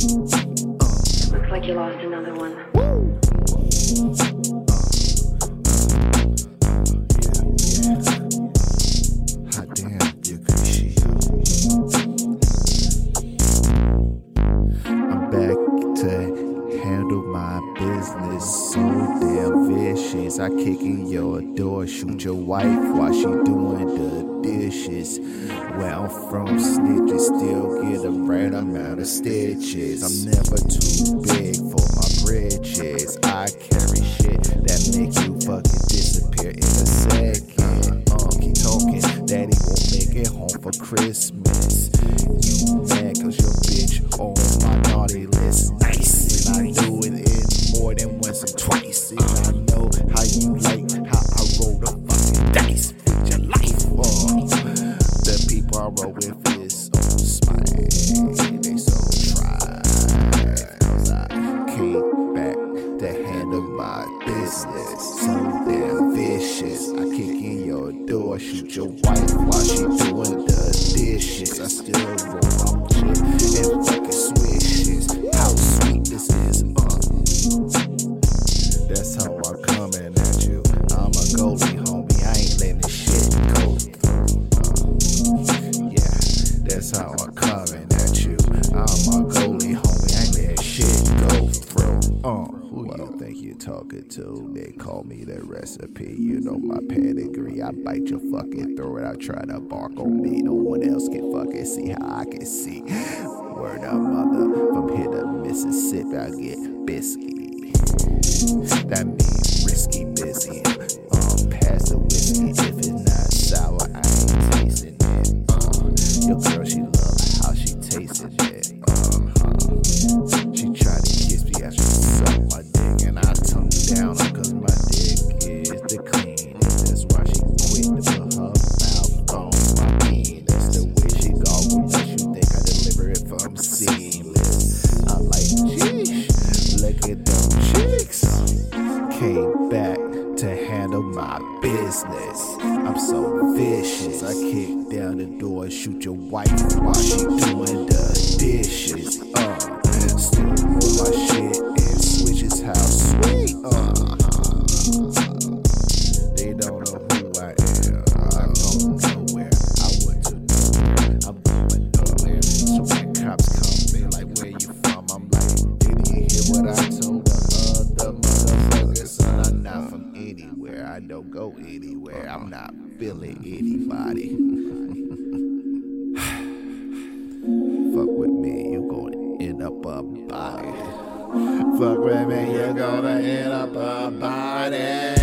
Looks like you lost another one. I kick in your door, shoot your wife while she doing the dishes. Where I'm from, snitches still get a right amount of stitches. I'm never too big for my bridges. I carry shit that make you fucking disappear in a second. Uh, keep talking, daddy won't make it home for Christmas. Door, shoot your wife while she doing the dishes. I still roll my shit and fucking swishes. How sweet this is. Uh. That's how I'm coming at you. I'm a goalie, homie. I ain't letting this shit go through. Uh, yeah, that's how I'm coming at you. I'm a goalie, homie. I ain't letting shit go through. Uh, think you talking to? They call me the recipe. You know my pedigree. I bite your fucking throat I try to bark on me. No one else can fucking see how I can see. Word up, mother. From here to Mississippi, I get biscuit. That means Came back to handle my business. I'm so vicious. I kick down the door and shoot your wife while she doing the dishes. Anywhere. I don't go anywhere. I'm uh-huh. not feeling anybody. Fuck with me, you gonna end up a body. Fuck with me, you're gonna end up a body.